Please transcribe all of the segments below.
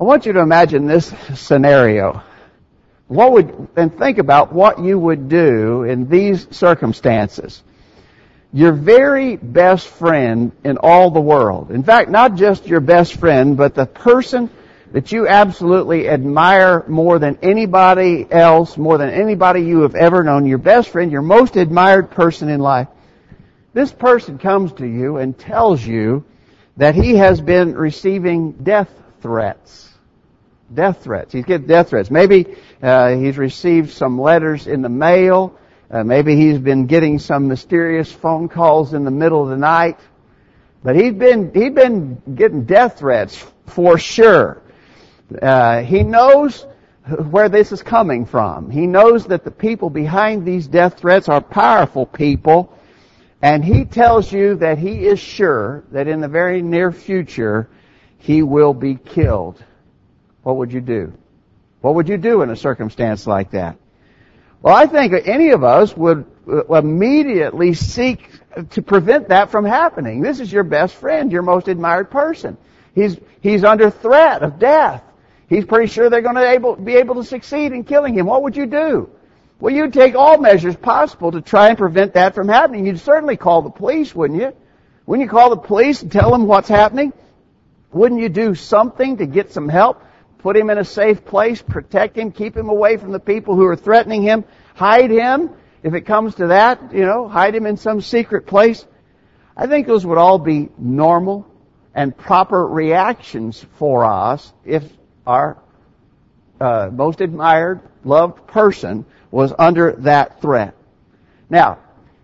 I want you to imagine this scenario. What would, and think about what you would do in these circumstances. Your very best friend in all the world. In fact, not just your best friend, but the person that you absolutely admire more than anybody else, more than anybody you have ever known, your best friend, your most admired person in life. This person comes to you and tells you that he has been receiving death threats. Death threats. He's getting death threats. Maybe uh, he's received some letters in the mail. Uh, maybe he's been getting some mysterious phone calls in the middle of the night. But he's been he's been getting death threats for sure. Uh, he knows where this is coming from. He knows that the people behind these death threats are powerful people, and he tells you that he is sure that in the very near future he will be killed. What would you do? What would you do in a circumstance like that? Well, I think any of us would uh, immediately seek to prevent that from happening. This is your best friend, your most admired person. He's, he's under threat of death. He's pretty sure they're going to able, be able to succeed in killing him. What would you do? Well, you'd take all measures possible to try and prevent that from happening. You'd certainly call the police, wouldn't you? Wouldn't you call the police and tell them what's happening? Wouldn't you do something to get some help? Put him in a safe place, protect him, keep him away from the people who are threatening him, hide him, if it comes to that, you know, hide him in some secret place. I think those would all be normal and proper reactions for us if our uh, most admired, loved person was under that threat. Now,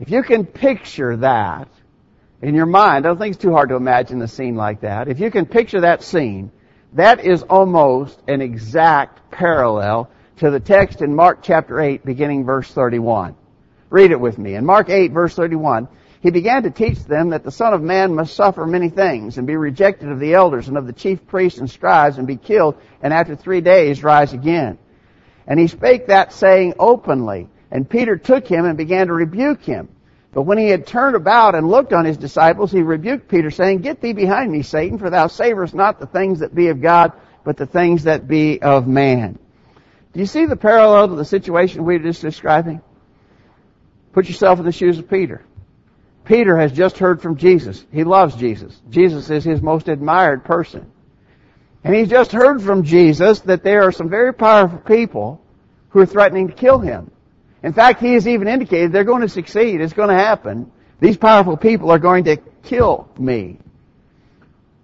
if you can picture that in your mind, I don't think it's too hard to imagine a scene like that. If you can picture that scene, that is almost an exact parallel to the text in Mark chapter 8, beginning verse 31. Read it with me. In Mark 8, verse 31, he began to teach them that the Son of Man must suffer many things and be rejected of the elders and of the chief priests and scribes and be killed and after three days rise again. And he spake that saying openly. And Peter took him and began to rebuke him. But when he had turned about and looked on his disciples, he rebuked Peter, saying, Get thee behind me, Satan, for thou savorest not the things that be of God, but the things that be of man. Do you see the parallel to the situation we were just describing? Put yourself in the shoes of Peter. Peter has just heard from Jesus. He loves Jesus. Jesus is his most admired person. And he's just heard from Jesus that there are some very powerful people who are threatening to kill him. In fact, he has even indicated they're going to succeed. It's going to happen. These powerful people are going to kill me.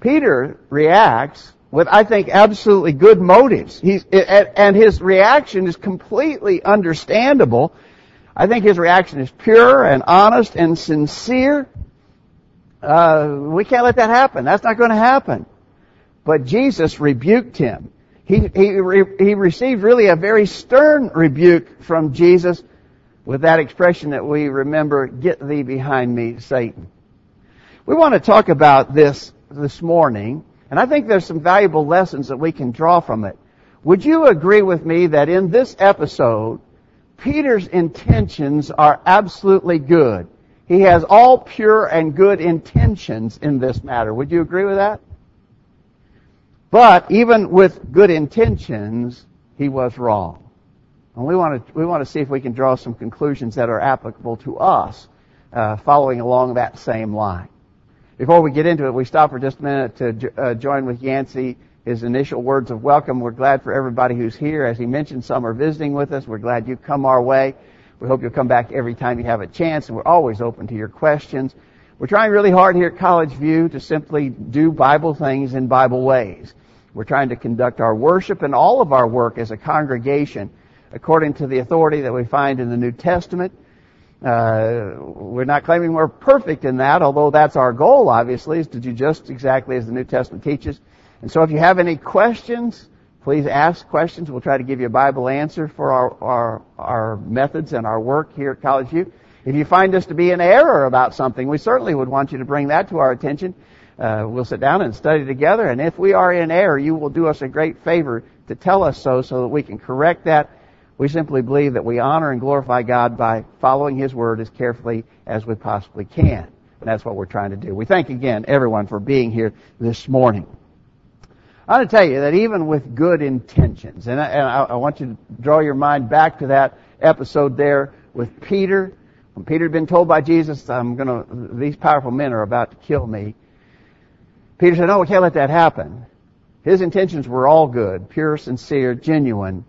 Peter reacts with, I think, absolutely good motives. He's, and his reaction is completely understandable I think his reaction is pure and honest and sincere. Uh, we can't let that happen. That's not going to happen. But Jesus rebuked him. He, he, he received really a very stern rebuke from Jesus with that expression that we remember, get thee behind me, Satan. We want to talk about this this morning, and I think there's some valuable lessons that we can draw from it. Would you agree with me that in this episode, Peter's intentions are absolutely good. He has all pure and good intentions in this matter. Would you agree with that? But even with good intentions, he was wrong. And we want to, we want to see if we can draw some conclusions that are applicable to us, uh, following along that same line. Before we get into it, we stop for just a minute to uh, join with Yancey his initial words of welcome. We're glad for everybody who's here. As he mentioned, some are visiting with us. We're glad you come our way. We hope you'll come back every time you have a chance, and we're always open to your questions. We're trying really hard here at College View to simply do Bible things in Bible ways. We're trying to conduct our worship and all of our work as a congregation according to the authority that we find in the New Testament. Uh, we're not claiming we're perfect in that, although that's our goal, obviously, is to do just exactly as the New Testament teaches. And so if you have any questions, please ask questions. We'll try to give you a Bible answer for our, our, our methods and our work here at College View. If you find us to be in error about something, we certainly would want you to bring that to our attention. Uh, we'll sit down and study together, and if we are in error, you will do us a great favor to tell us so so that we can correct that. We simply believe that we honor and glorify God by following His Word as carefully as we possibly can. And that's what we're trying to do. We thank again everyone for being here this morning. I want to tell you that even with good intentions, and I, and I want you to draw your mind back to that episode there with Peter. When Peter had been told by Jesus, I'm gonna, these powerful men are about to kill me. Peter said, no, we can't let that happen. His intentions were all good, pure, sincere, genuine,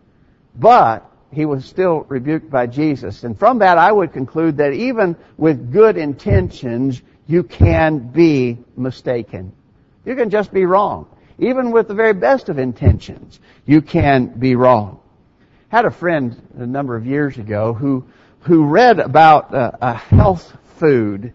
but he was still rebuked by Jesus. And from that I would conclude that even with good intentions, you can be mistaken. You can just be wrong. Even with the very best of intentions, you can be wrong. Had a friend a number of years ago who, who read about a, a health food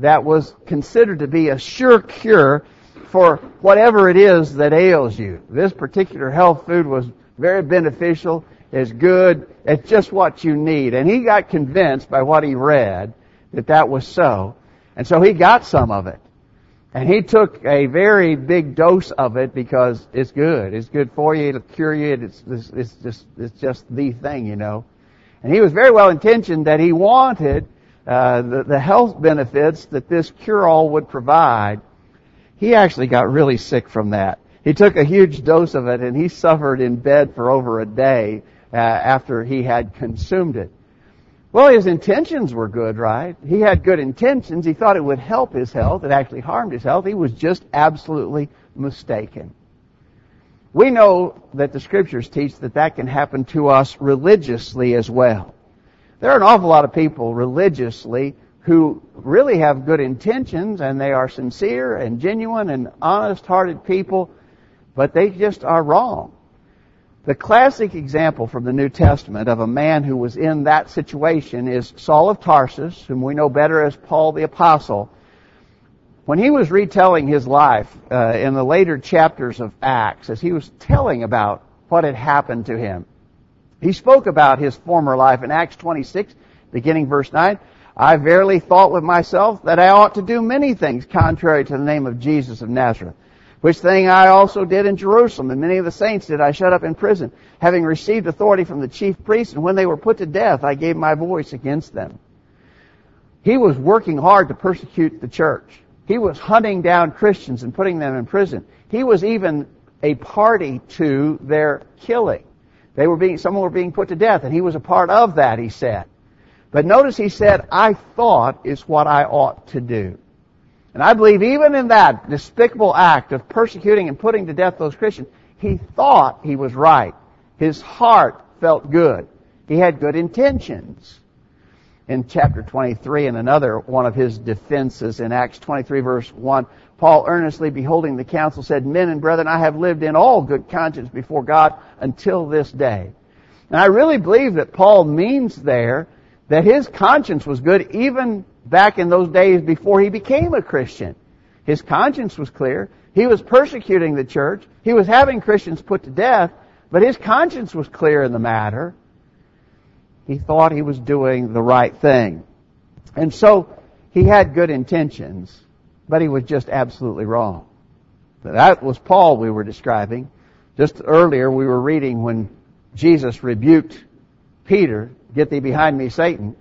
that was considered to be a sure cure for whatever it is that ails you. This particular health food was very beneficial, It's good, it's just what you need. And he got convinced by what he read that that was so. And so he got some of it. And he took a very big dose of it because it's good. It's good for you. It'll cure you. It's, it's, it's just, it's just the thing, you know. And he was very well intentioned that he wanted uh, the, the health benefits that this cure-all would provide. He actually got really sick from that. He took a huge dose of it and he suffered in bed for over a day uh, after he had consumed it. Well, his intentions were good, right? He had good intentions. He thought it would help his health. It actually harmed his health. He was just absolutely mistaken. We know that the scriptures teach that that can happen to us religiously as well. There are an awful lot of people religiously who really have good intentions and they are sincere and genuine and honest hearted people, but they just are wrong. The classic example from the New Testament of a man who was in that situation is Saul of Tarsus, whom we know better as Paul the Apostle. When he was retelling his life uh, in the later chapters of Acts, as he was telling about what had happened to him, he spoke about his former life in Acts 26, beginning verse 9. I verily thought with myself that I ought to do many things contrary to the name of Jesus of Nazareth. Which thing I also did in Jerusalem, and many of the saints did I shut up in prison, having received authority from the chief priests, and when they were put to death, I gave my voice against them. He was working hard to persecute the church. He was hunting down Christians and putting them in prison. He was even a party to their killing. They were being, some were being put to death, and he was a part of that, he said. But notice he said, I thought is what I ought to do. And I believe even in that despicable act of persecuting and putting to death those Christians, he thought he was right. His heart felt good. He had good intentions. In chapter 23, in another one of his defenses in Acts 23 verse 1, Paul earnestly beholding the council said, Men and brethren, I have lived in all good conscience before God until this day. And I really believe that Paul means there that his conscience was good even back in those days before he became a Christian. His conscience was clear. He was persecuting the church. He was having Christians put to death, but his conscience was clear in the matter. He thought he was doing the right thing. And so he had good intentions, but he was just absolutely wrong. That was Paul we were describing. Just earlier we were reading when Jesus rebuked Peter, get thee behind me, Satan.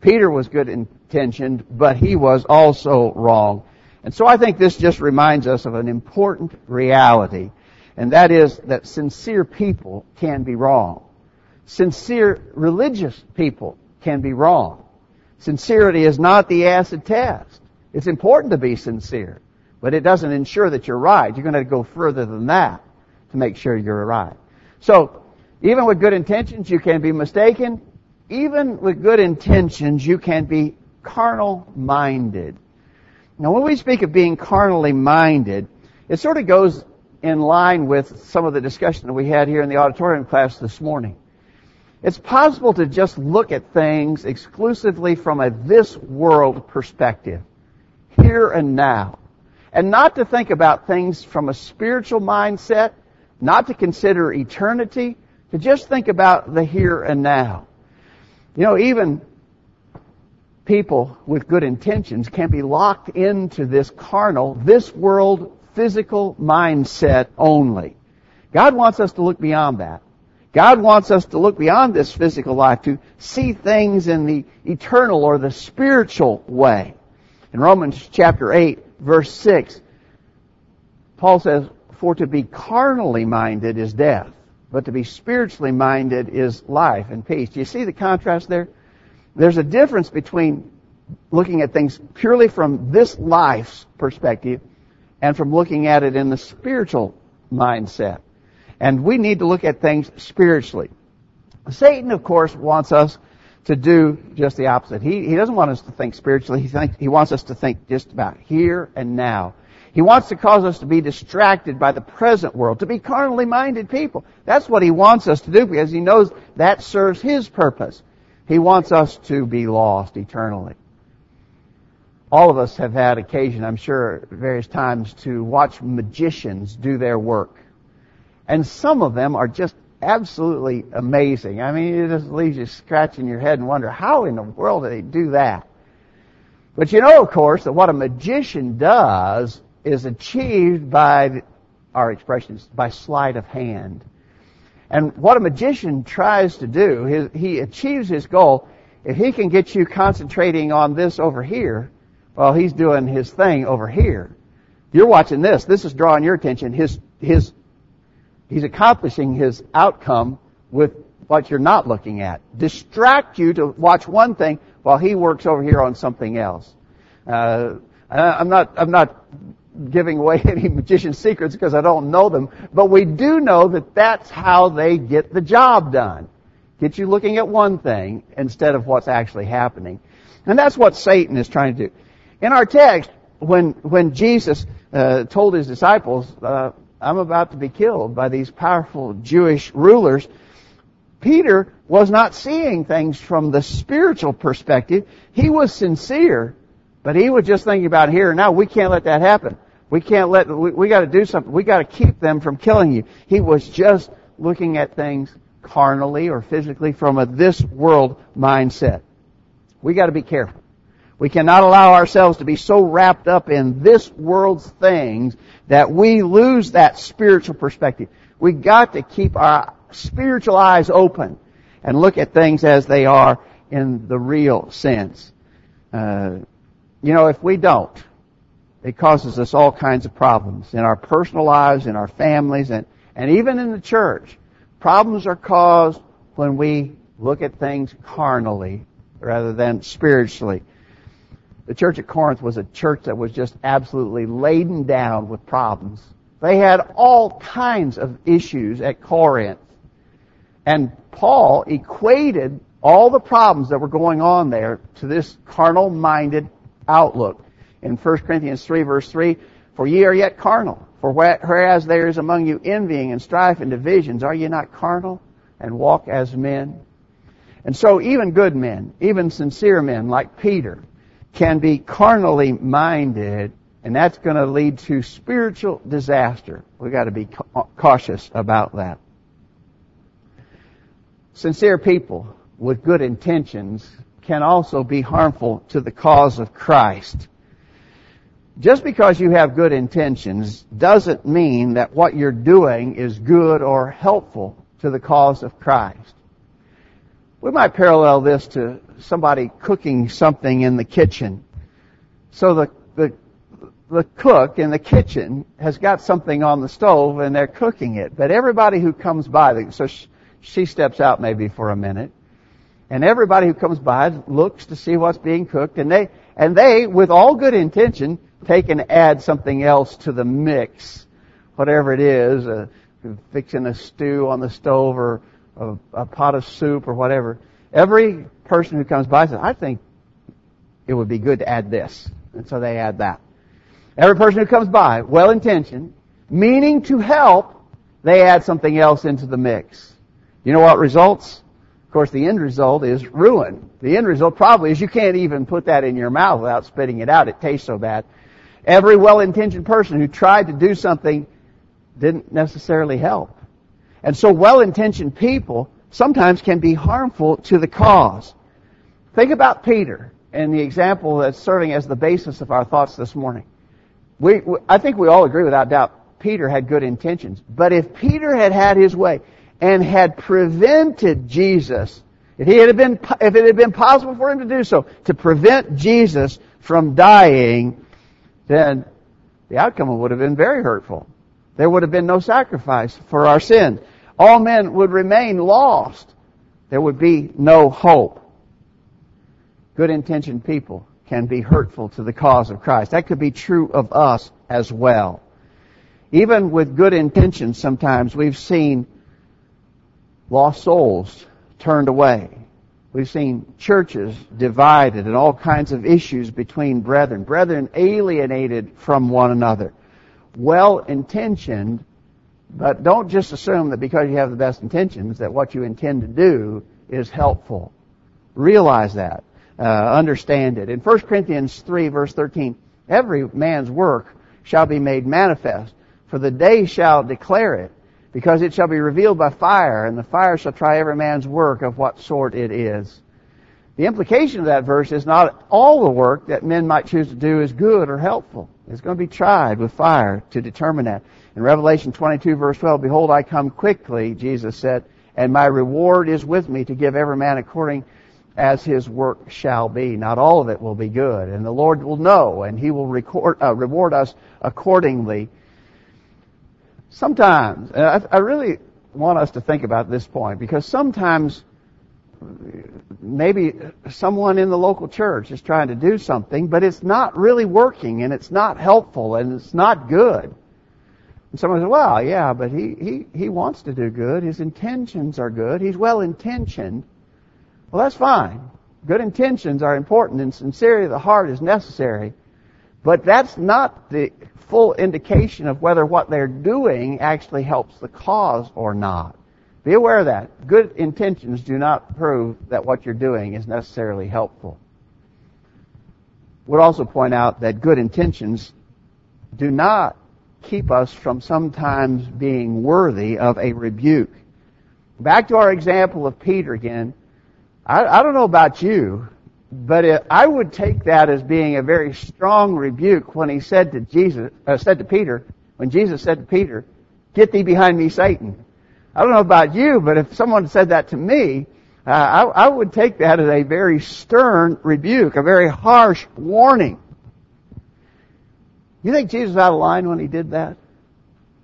Peter was good intentioned, but he was also wrong. And so I think this just reminds us of an important reality, and that is that sincere people can be wrong. Sincere religious people can be wrong. Sincerity is not the acid test. It's important to be sincere, but it doesn't ensure that you're right. You're going to go further than that to make sure you're right. So, even with good intentions, you can be mistaken even with good intentions, you can be carnal minded. Now, when we speak of being carnally minded, it sort of goes in line with some of the discussion that we had here in the auditorium class this morning. It's possible to just look at things exclusively from a this world perspective, here and now, and not to think about things from a spiritual mindset, not to consider eternity, to just think about the here and now. You know, even people with good intentions can be locked into this carnal, this world physical mindset only. God wants us to look beyond that. God wants us to look beyond this physical life to see things in the eternal or the spiritual way. In Romans chapter 8 verse 6, Paul says, for to be carnally minded is death, but to be spiritually minded is life and peace. Do you see the contrast there? There's a difference between looking at things purely from this life's perspective and from looking at it in the spiritual mindset. And we need to look at things spiritually. Satan, of course, wants us to do just the opposite. He, he doesn't want us to think spiritually. He, think, he wants us to think just about here and now. He wants to cause us to be distracted by the present world, to be carnally minded people. That's what he wants us to do because he knows that serves his purpose. He wants us to be lost eternally. All of us have had occasion, I'm sure, various times to watch magicians do their work. And some of them are just absolutely amazing. I mean, it just leaves you scratching your head and wonder, how in the world do they do that? But you know, of course, that what a magician does is achieved by our expressions, by sleight of hand. And what a magician tries to do, he achieves his goal. If he can get you concentrating on this over here, well, he's doing his thing over here. You're watching this. This is drawing your attention. His, his, he's accomplishing his outcome with what you're not looking at. Distract you to watch one thing while he works over here on something else. Uh, I'm not, I'm not giving away any magician secrets because I don't know them, but we do know that that's how they get the job done. Get you looking at one thing instead of what's actually happening. And that's what Satan is trying to do. In our text, when, when Jesus uh, told his disciples, uh, I'm about to be killed by these powerful Jewish rulers, Peter was not seeing things from the spiritual perspective. He was sincere, but he was just thinking about here and now. We can't let that happen. We can't let, we, we gotta do something. We gotta keep them from killing you. He was just looking at things carnally or physically from a this world mindset. We gotta be careful. We cannot allow ourselves to be so wrapped up in this world's things that we lose that spiritual perspective. We got to keep our spiritual eyes open and look at things as they are in the real sense. Uh, you know, if we don't, it causes us all kinds of problems in our personal lives, in our families, and, and even in the church. Problems are caused when we look at things carnally rather than spiritually. The church at Corinth was a church that was just absolutely laden down with problems. They had all kinds of issues at Corinth. And Paul equated all the problems that were going on there to this carnal minded outlook. In 1 Corinthians 3 verse 3, for ye are yet carnal. For whereas there is among you envying and strife and divisions, are ye not carnal and walk as men? And so even good men, even sincere men like Peter, can be carnally minded, and that's going to lead to spiritual disaster. We've got to be uh, cautious about that. Sincere people with good intentions can also be harmful to the cause of Christ. Just because you have good intentions doesn't mean that what you're doing is good or helpful to the cause of Christ. We might parallel this to somebody cooking something in the kitchen. So the, the, the cook in the kitchen has got something on the stove and they're cooking it. But everybody who comes by, so she steps out maybe for a minute, and everybody who comes by looks to see what's being cooked, and they, and they, with all good intention, take and add something else to the mix, whatever it is, uh, fixing a stew on the stove or a, a pot of soup or whatever. Every person who comes by says, I think it would be good to add this. And so they add that. Every person who comes by, well intentioned, meaning to help, they add something else into the mix. You know what results? Of course, the end result is ruin. The end result probably is you can't even put that in your mouth without spitting it out. It tastes so bad. Every well-intentioned person who tried to do something didn't necessarily help. And so well-intentioned people sometimes can be harmful to the cause. Think about Peter and the example that's serving as the basis of our thoughts this morning. We, I think we all agree without doubt Peter had good intentions. But if Peter had had his way, and had prevented Jesus, if he had been, if it had been possible for him to do so, to prevent Jesus from dying, then the outcome would have been very hurtful. There would have been no sacrifice for our sins. All men would remain lost. There would be no hope. Good intentioned people can be hurtful to the cause of Christ. That could be true of us as well. Even with good intentions, sometimes we've seen lost souls turned away. We've seen churches divided and all kinds of issues between brethren. Brethren alienated from one another. Well intentioned, but don't just assume that because you have the best intentions that what you intend to do is helpful. Realize that. Uh, understand it. In 1 Corinthians 3 verse 13, every man's work shall be made manifest, for the day shall declare it, because it shall be revealed by fire, and the fire shall try every man's work of what sort it is. The implication of that verse is not all the work that men might choose to do is good or helpful. It's going to be tried with fire to determine that. In Revelation 22 verse 12, Behold, I come quickly, Jesus said, and my reward is with me to give every man according as his work shall be. Not all of it will be good, and the Lord will know, and He will record, uh, reward us accordingly Sometimes, I, I really want us to think about this point because sometimes maybe someone in the local church is trying to do something, but it's not really working and it's not helpful and it's not good. And someone says, well, yeah, but he, he, he wants to do good. His intentions are good. He's well intentioned. Well, that's fine. Good intentions are important and sincerity of the heart is necessary. But that's not the full indication of whether what they're doing actually helps the cause or not. Be aware of that. Good intentions do not prove that what you're doing is necessarily helpful. Would also point out that good intentions do not keep us from sometimes being worthy of a rebuke. Back to our example of Peter again. I, I don't know about you, but it, I would take that as being a very strong rebuke when he said to Jesus, uh, said to Peter, when Jesus said to Peter, "Get thee behind me, Satan." I don't know about you, but if someone said that to me, uh, I, I would take that as a very stern rebuke, a very harsh warning. You think Jesus out of line when he did that?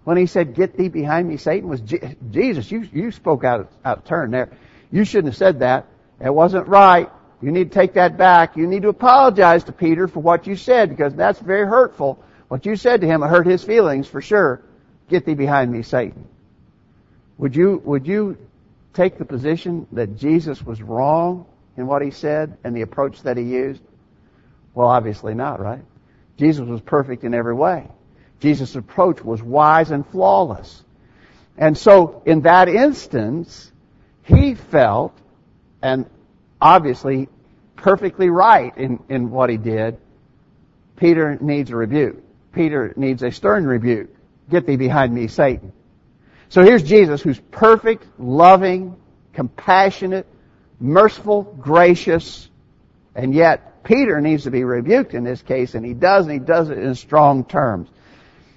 When he said, "Get thee behind me, Satan," was Je- Jesus? You you spoke out of, out of turn there. You shouldn't have said that. It wasn't right. You need to take that back. You need to apologize to Peter for what you said because that's very hurtful. What you said to him hurt his feelings for sure. Get thee behind me, Satan. Would you, would you take the position that Jesus was wrong in what he said and the approach that he used? Well, obviously not, right? Jesus was perfect in every way. Jesus' approach was wise and flawless. And so, in that instance, he felt, and obviously perfectly right in, in what he did. Peter needs a rebuke. Peter needs a stern rebuke. Get thee behind me, Satan. So here's Jesus who's perfect, loving, compassionate, merciful, gracious, and yet Peter needs to be rebuked in this case, and he does, and he does it in strong terms.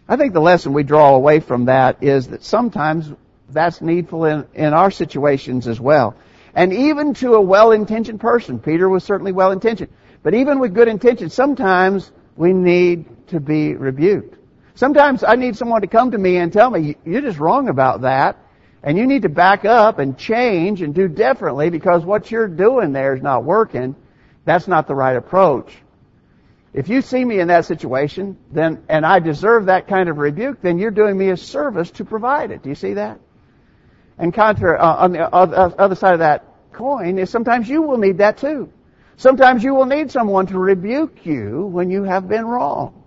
I think the lesson we draw away from that is that sometimes that's needful in, in our situations as well. And even to a well-intentioned person, Peter was certainly well-intentioned, but even with good intentions, sometimes we need to be rebuked. Sometimes I need someone to come to me and tell me, you're just wrong about that, and you need to back up and change and do differently because what you're doing there is not working. That's not the right approach. If you see me in that situation, then, and I deserve that kind of rebuke, then you're doing me a service to provide it. Do you see that? And contrary, uh, on the other side of that coin is sometimes you will need that too. Sometimes you will need someone to rebuke you when you have been wrong.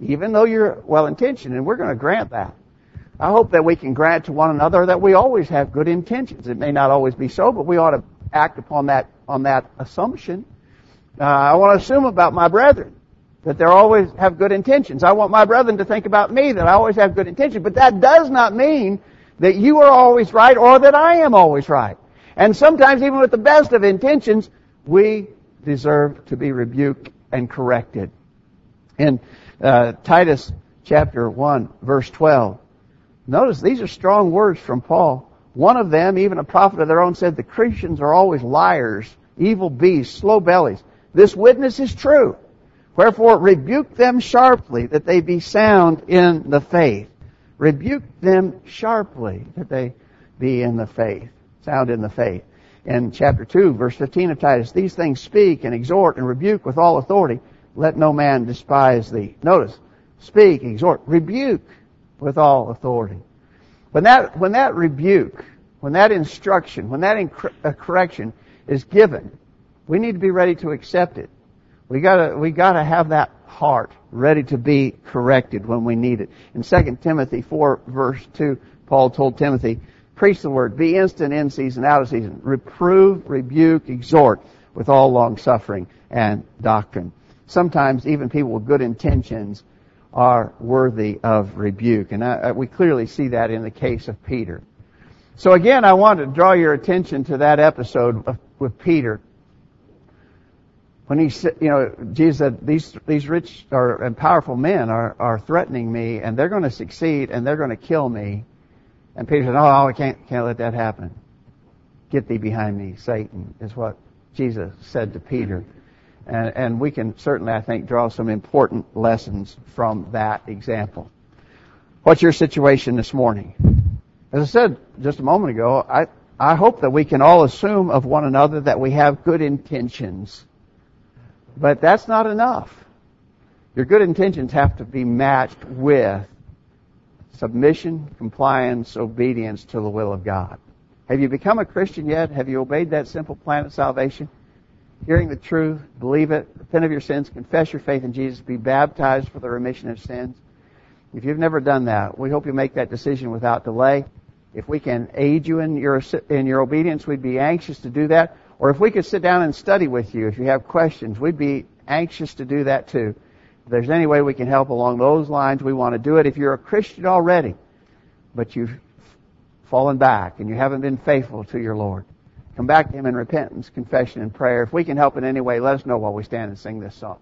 Even though you're well intentioned, and we're going to grant that. I hope that we can grant to one another that we always have good intentions. It may not always be so, but we ought to act upon that, on that assumption. Uh, I want to assume about my brethren that they always have good intentions. I want my brethren to think about me that I always have good intentions, but that does not mean that you are always right or that I am always right. And sometimes even with the best of intentions, we deserve to be rebuked and corrected. In uh, Titus chapter 1 verse 12, notice these are strong words from Paul. One of them, even a prophet of their own, said the Cretians are always liars, evil beasts, slow bellies. This witness is true. Wherefore rebuke them sharply that they be sound in the faith. Rebuke them sharply that they be in the faith, sound in the faith. In chapter 2, verse 15 of Titus, these things speak and exhort and rebuke with all authority. Let no man despise thee. Notice, speak, exhort, rebuke with all authority. When that, when that rebuke, when that instruction, when that inc- uh, correction is given, we need to be ready to accept it. We gotta, we gotta have that heart ready to be corrected when we need it. In 2 Timothy 4 verse 2, Paul told Timothy, preach the word, be instant in season, out of season, reprove, rebuke, exhort with all long suffering and doctrine. Sometimes even people with good intentions are worthy of rebuke. And I, we clearly see that in the case of Peter. So again, I want to draw your attention to that episode of, with Peter. When he said, you know, Jesus said, these, these rich and powerful men are, are threatening me and they're going to succeed and they're going to kill me. And Peter said, oh, I can't, can't let that happen. Get thee behind me, Satan, is what Jesus said to Peter. And, and we can certainly, I think, draw some important lessons from that example. What's your situation this morning? As I said just a moment ago, I, I hope that we can all assume of one another that we have good intentions. But that's not enough. Your good intentions have to be matched with submission, compliance, obedience to the will of God. Have you become a Christian yet? Have you obeyed that simple plan of salvation? hearing the truth, believe it, repent of your sins, confess your faith in Jesus, be baptized for the remission of sins. If you've never done that, we hope you make that decision without delay. If we can aid you in your, in your obedience, we'd be anxious to do that. Or if we could sit down and study with you, if you have questions, we'd be anxious to do that too. If there's any way we can help along those lines, we want to do it. If you're a Christian already, but you've fallen back and you haven't been faithful to your Lord, Come back to Him in repentance, confession, and prayer. If we can help in any way, let us know while we stand and sing this song.